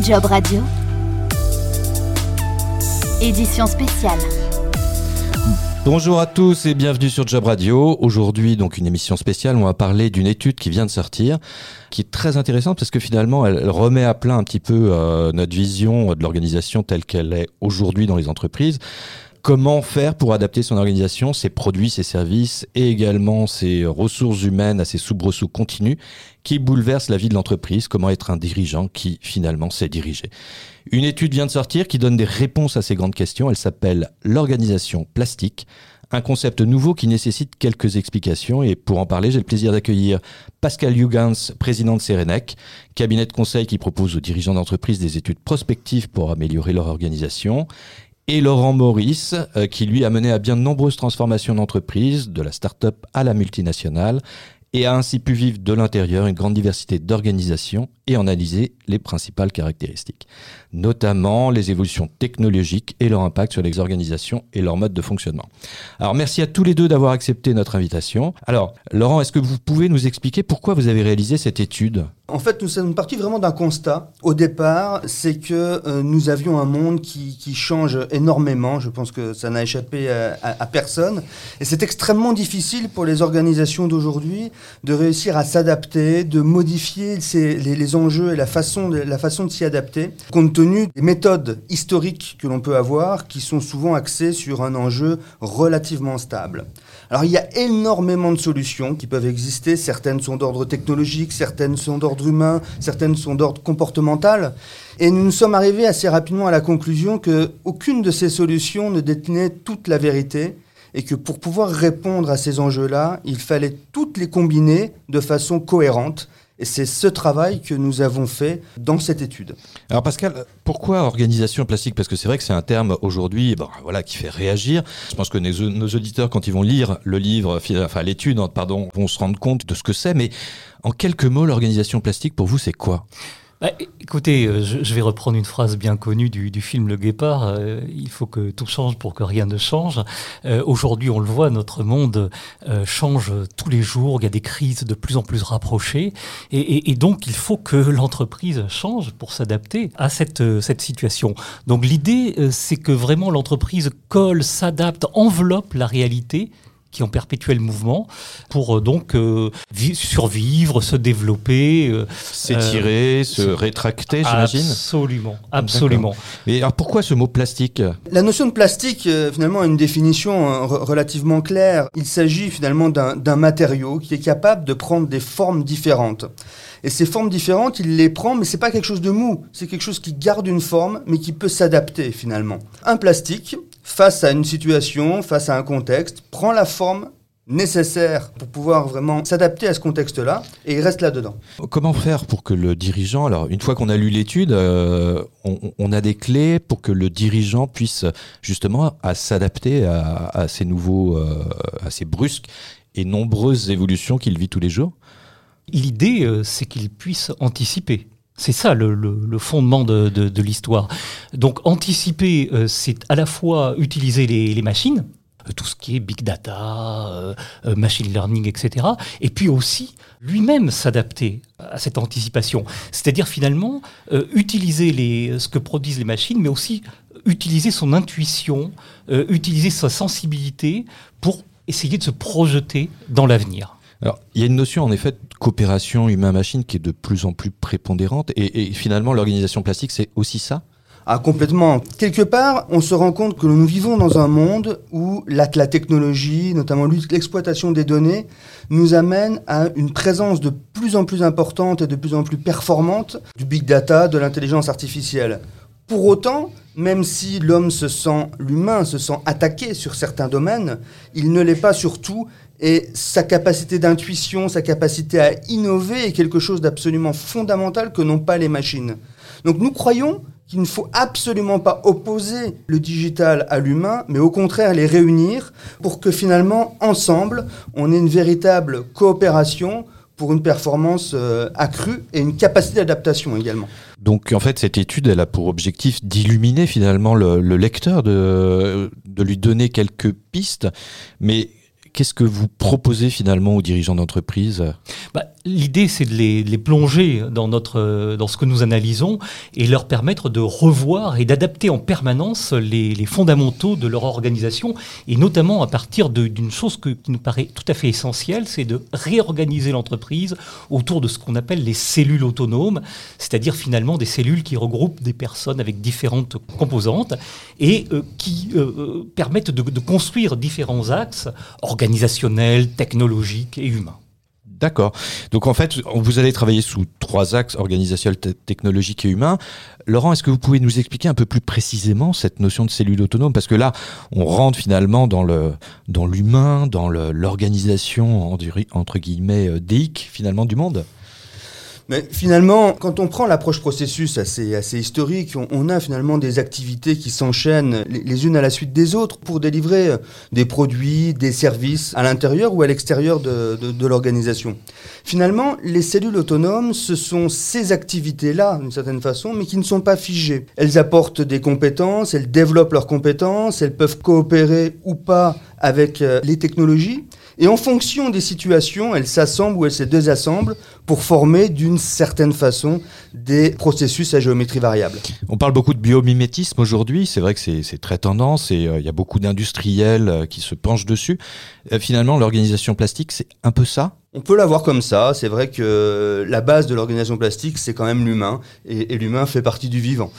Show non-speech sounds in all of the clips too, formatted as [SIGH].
Job Radio. Édition spéciale. Bonjour à tous et bienvenue sur Job Radio. Aujourd'hui, donc une émission spéciale. On va parler d'une étude qui vient de sortir, qui est très intéressante parce que finalement, elle, remet à plein un petit peu euh, notre vision de l'organisation telle qu'elle est aujourd'hui dans les entreprises comment faire pour adapter son organisation, ses produits, ses services et également ses ressources humaines à ces soubresauts continus qui bouleversent la vie de l'entreprise, comment être un dirigeant qui finalement sait diriger. Une étude vient de sortir qui donne des réponses à ces grandes questions, elle s'appelle l'organisation plastique, un concept nouveau qui nécessite quelques explications. Et pour en parler, j'ai le plaisir d'accueillir Pascal Hugans, président de Serenec, cabinet de conseil qui propose aux dirigeants d'entreprise des études prospectives pour améliorer leur organisation, et Laurent Maurice, euh, qui lui a mené à bien de nombreuses transformations d'entreprise, de la start-up à la multinationale, et a ainsi pu vivre de l'intérieur une grande diversité d'organisations et analyser les principales caractéristiques, notamment les évolutions technologiques et leur impact sur les organisations et leur mode de fonctionnement. Alors merci à tous les deux d'avoir accepté notre invitation. Alors Laurent, est-ce que vous pouvez nous expliquer pourquoi vous avez réalisé cette étude? En fait, nous sommes partis vraiment d'un constat. Au départ, c'est que euh, nous avions un monde qui, change énormément. Je pense que ça n'a échappé à, personne. Et c'est extrêmement difficile pour les organisations d'aujourd'hui de réussir à s'adapter, de modifier les, enjeux et la façon de, la façon de s'y adapter, compte tenu des méthodes historiques que l'on peut avoir, qui sont souvent axées sur un enjeu relativement stable. Alors il y a énormément de solutions qui peuvent exister. Certaines sont d'ordre technologique, certaines sont d'ordre humain, certaines sont d'ordre comportemental. Et nous sommes arrivés assez rapidement à la conclusion qu'aucune de ces solutions ne détenait toute la vérité et que pour pouvoir répondre à ces enjeux-là, il fallait toutes les combiner de façon cohérente et c'est ce travail que nous avons fait dans cette étude. Alors Pascal, pourquoi organisation plastique? Parce que c'est vrai que c'est un terme aujourd'hui voilà, qui fait réagir. Je pense que nos, auditeurs, quand ils vont lire le livre, enfin l'étude, pardon, vont se rendre compte de ce que c'est. Mais en quelques mots, l'organisation plastique, pour vous, c'est quoi? Bah, écoutez, euh, je, vais reprendre une phrase bien connue du, film Le Guépard. Euh, il faut que tout change pour que rien ne change. Euh, aujourd'hui, on le voit, notre monde change tous les jours. Il y a des crises de plus en plus rapprochées. Et, donc, il faut que [LAUGHS] l'entreprise change pour s'adapter à cette, cette situation. Donc, l'idée, c'est que vraiment l'entreprise colle, s'adapte, enveloppe la réalité qui ont perpétuel mouvement pour euh, donc euh, survivre, se développer. Euh, S'étirer, se rétracter, j'imagine Absolument, absolument. Mais alors pourquoi ce mot plastique? La notion de plastique, finalement, a une définition relativement claire. Il s'agit finalement d'un matériau qui est capable de prendre des formes différentes. Et ces formes différentes, il les prend, mais c'est pas quelque chose de mou. C'est quelque chose qui garde une forme, mais qui peut s'adapter finalement. Un plastique, face à une situation, face à un contexte, prend la forme nécessaire pour pouvoir vraiment s'adapter à ce contexte-là et il reste là-dedans. Comment faire pour que le dirigeant, alors une fois qu'on a lu l'étude, euh, on, a des clés pour que le dirigeant puisse justement s'adapter à, ces nouveaux, euh, à ces brusques et nombreuses évolutions qu'il vit tous les jours? L'idée, euh, c'est qu'il puisse anticiper. C'est ça le, fondement de, l'histoire. Donc anticiper, euh, c'est à la fois utiliser les, machines, euh, tout ce qui est big data, machine learning, etc. Et puis aussi lui-même s'adapter à cette anticipation. C'est-à-dire finalement utiliser les, ce que produisent les machines, mais aussi utiliser son intuition, utiliser sa sensibilité pour essayer de se projeter dans l'avenir. Alors, il y a une notion en effet de coopération humain-machine qui est de plus en plus prépondérante et, finalement l'organisation plastique c'est aussi ça? Ah, complètement. Quelque part, on se rend compte que nous vivons dans un monde où la, la technologie, notamment l'exploitation des données, nous amène à une présence de plus en plus importante et de plus en plus performante du big data, de l'intelligence artificielle. Pour autant, même si l'homme se sent, l'humain se sent attaqué sur certains domaines, il ne l'est pas sur tout et sa capacité d'intuition, sa capacité à innover est quelque chose d'absolument fondamental que n'ont pas les machines. Donc nous croyons qu'il ne faut absolument pas opposer le digital à l'humain, mais au contraire les réunir pour que finalement, ensemble, on ait une véritable coopération pour une performance euh, accrue et une capacité d'adaptation également. Donc en fait, cette étude, elle a pour objectif d'illuminer finalement le, lecteur, de, de lui donner quelques pistes, mais Qu'est-ce que vous proposez finalement aux dirigeants d'entreprise? Bah, L'idée, c'est de les, plonger dans, notre, dans ce que nous analysons et leur permettre de revoir et d'adapter en permanence les, fondamentaux de leur organisation, et notamment à partir d'une chose qui nous paraît tout à fait essentielle, c'est de réorganiser l'entreprise autour de ce qu'on appelle les cellules autonomes, c'est-à-dire finalement des cellules qui regroupent des personnes avec différentes composantes et euh, qui euh, euh, permettent de, de construire différents axes organisationnels, technologiques et humains. D'accord. Donc en fait, vous allez travailler sous trois axes organisationnels, technologiques et humains. Laurent, est-ce que vous pouvez nous expliquer un peu plus précisément cette notion de cellule autonome? Parce que là, on rentre finalement dans le dans l'humain, dans l'organisation entre guillemets déique finalement du monde. Mais finalement, quand on prend l'approche processus assez, historique, on, a finalement des activités qui s'enchaînent les, unes à la suite des autres pour délivrer euh, des produits, des services à l'intérieur ou à l'extérieur de, de, de l'organisation. Finalement, les cellules autonomes, ce sont ces activités-là, d'une certaine façon, mais qui ne sont pas figées. Elles apportent des compétences, elles développent leurs compétences, elles peuvent coopérer ou pas avec euh, les technologies. Et en fonction des situations, elles s'assemblent ou elles se désassemblent pour former d'une certaine façon des processus à géométrie variable. On parle beaucoup de biomimétisme aujourd'hui, c'est vrai que c'est très tendance et euh, il y a beaucoup d'industriels euh, qui se penchent dessus. Euh, finalement, l'organisation plastique, c'est un peu ça? On peut l'avoir comme ça. C'est vrai que la base de l'organisation plastique, c'est quand même l'humain, et, l'humain fait partie du vivant.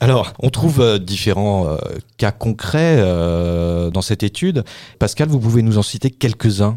Alors, on trouve euh, différents euh, cas concrets euh, dans cette étude. Pascal, vous pouvez nous en citer quelques-uns?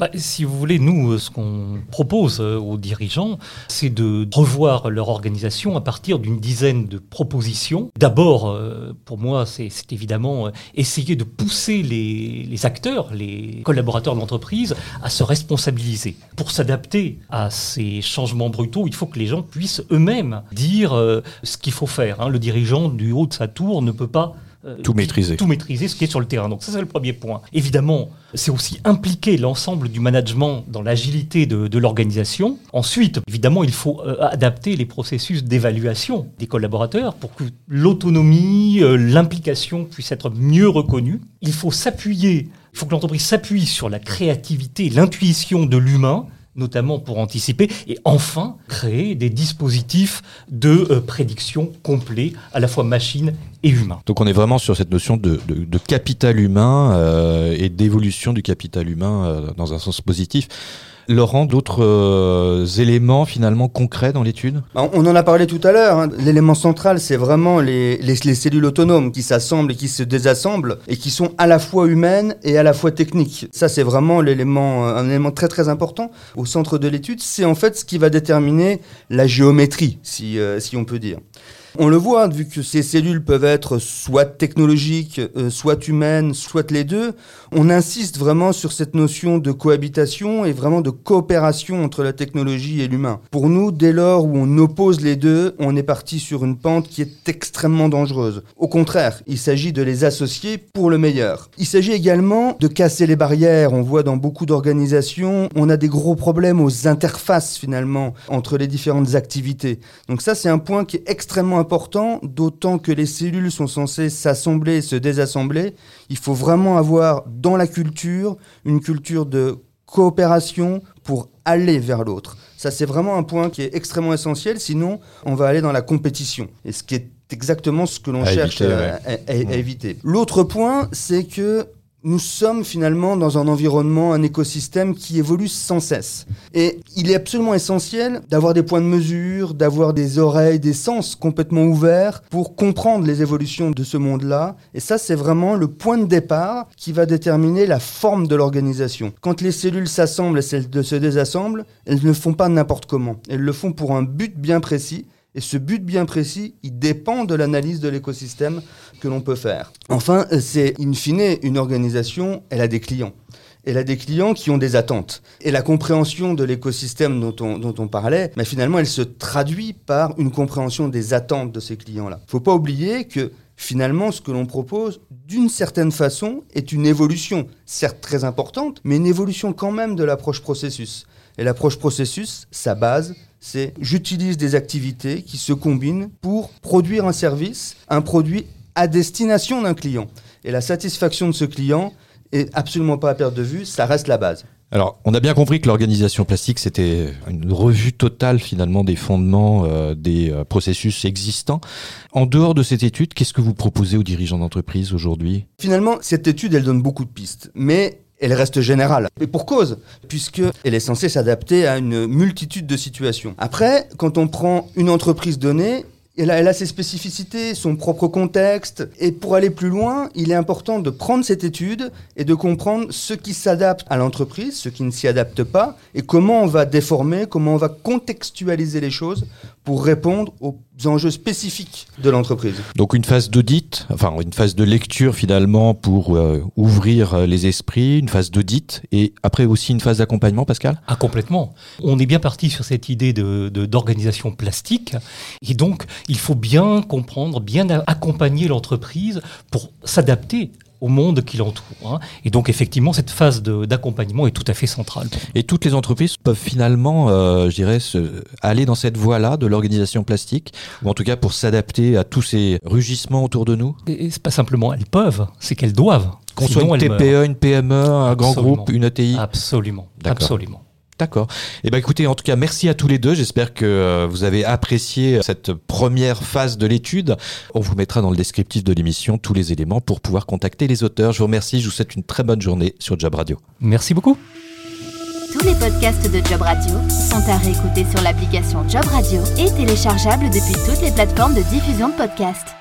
Bah, si vous voulez, nous, ce qu'on propose aux dirigeants, c'est de revoir leur organisation à partir d'une dizaine de propositions. D'abord, pour moi, c'est évidemment essayer de pousser les, les acteurs, les collaborateurs de l'entreprise, à se responsabiliser. Pour s'adapter à ces changements brutaux, il faut que les gens puissent eux-mêmes dire euh, ce qu'il faut faire. Hein. Le dirigeant du haut de sa tour ne peut pas euh, tout maîtriser. Tout maîtriser, ce qui est sur le terrain. Donc ça, c'est le premier point. Évidemment, c'est aussi impliquer l'ensemble du management dans l'agilité de, de l'organisation. Ensuite, évidemment, il faut euh, adapter les processus d'évaluation des collaborateurs pour que l'autonomie, euh, l'implication puissent être mieux reconnues. Il faut s'appuyer, il faut que l'entreprise s'appuie sur la créativité, l'intuition de l'humain notamment pour anticiper, et enfin créer des dispositifs de euh, prédiction complets, à la fois machine et humain. Donc on est vraiment sur cette notion de, capital humain euh, et d'évolution du capital humain euh, dans un sens positif. Laurent, d'autres euh, éléments finalement concrets dans l'étude? On en a parlé tout à l'heure. Hein. L'élément central, c'est vraiment les, les, les, cellules autonomes qui s'assemblent et qui se désassemblent et qui sont à la fois humaines et à la fois techniques. Ça, c'est vraiment l'élément, un élément très très important au centre de l'étude. C'est en fait ce qui va déterminer la géométrie, si, euh, si on peut dire. On le voit, vu que ces cellules peuvent être soit technologiques, euh, soit humaines, soit les deux, on insiste vraiment sur cette notion de cohabitation et vraiment de coopération entre la technologie et l'humain. Pour nous, dès lors où on oppose les deux, on est parti sur une pente qui est extrêmement dangereuse. Au contraire, il s'agit de les associer pour le meilleur. Il s'agit également de casser les barrières. On voit dans beaucoup d'organisations, on a des gros problèmes aux interfaces finalement entre les différentes activités. Donc ça, c'est un point qui est extrêmement important, d'autant que les cellules sont censées s'assembler et se désassembler. Il faut vraiment avoir dans la culture une culture de coopération pour aller vers l'autre. Ça, c'est vraiment un point qui est extrêmement essentiel, sinon on va aller dans la compétition. Et ce qui est exactement ce que l'on cherche éviter, à, ouais. à, à, à éviter. L'autre point, c'est que nous sommes finalement dans un environnement, un écosystème qui évolue sans cesse. Et il est absolument essentiel d'avoir des points de mesure, d'avoir des oreilles, des sens complètement ouverts pour comprendre les évolutions de ce monde-là. Et ça, c'est vraiment le point de départ qui va déterminer la forme de l'organisation. Quand les cellules s'assemblent et se désassemblent, elles ne font pas n'importe comment. Elles le font pour un but bien précis. Et ce but bien précis, il dépend de l'analyse de l'écosystème que l'on peut faire. Enfin, c'est in fine une organisation, elle a des clients. Elle a des clients qui ont des attentes. Et la compréhension de l'écosystème dont on, dont on parlait, mais finalement, elle se traduit par une compréhension des attentes de ces clients-là. Il ne faut pas oublier que finalement, ce que l'on propose, d'une certaine façon, est une évolution, certes très importante, mais une évolution quand même de l'approche processus. Et l'approche processus, sa base, c'est j'utilise des activités qui se combinent pour produire un service, un produit à destination d'un client. Et la satisfaction de ce client, et absolument pas à perdre de vue, ça reste la base. Alors, on a bien compris que l'organisation plastique, c'était une revue totale finalement des fondements euh, des euh, processus existants. En dehors de cette étude, qu'est-ce que vous proposez aux dirigeants d'entreprise aujourd'hui? Finalement, cette étude, elle donne beaucoup de pistes, mais elle reste générale. Et pour cause, puisqu'elle est censée s'adapter à une multitude de situations. Après, quand on prend une entreprise donnée, elle a, elle a, ses spécificités, son propre contexte. Et pour aller plus loin, il est important de prendre cette étude et de comprendre ce qui s'adapte à l'entreprise, ce qui ne s'y adapte pas, et comment on va déformer, comment on va contextualiser les choses pour répondre aux enjeux spécifiques de l'entreprise. Donc une phase d'audit, enfin une phase de lecture finalement pour euh, ouvrir euh, les esprits, une phase d'audit et après aussi une phase d'accompagnement, Pascal? Ah complètement. On est bien parti sur cette idée de, d'organisation plastique et donc il faut bien comprendre, bien accompagner l'entreprise pour s'adapter au monde qui l'entoure. Hein. Et donc effectivement, cette phase d'accompagnement est tout à fait centrale. Et toutes les entreprises peuvent finalement, euh, je dirais, se, aller dans cette voie-là de l'organisation plastique, ou en tout cas pour s'adapter à tous ces rugissements autour de nous? Et, c'est pas simplement elles peuvent, c'est qu'elles doivent. Qu'on soit une TPE, meurent. une PME, un grand groupe, une ETI Absolument, absolument. D'accord. Eh ben écoutez, en tout cas, merci à tous les deux. J'espère que euh, vous avez apprécié cette première phase de l'étude. On vous mettra dans le descriptif de l'émission tous les éléments pour pouvoir contacter les auteurs. Je vous remercie. Je vous souhaite une très bonne journée sur Job Radio. Merci beaucoup. Tous les podcasts de Job Radio sont à réécouter sur l'application Job Radio et téléchargeables depuis toutes les plateformes de diffusion de podcasts.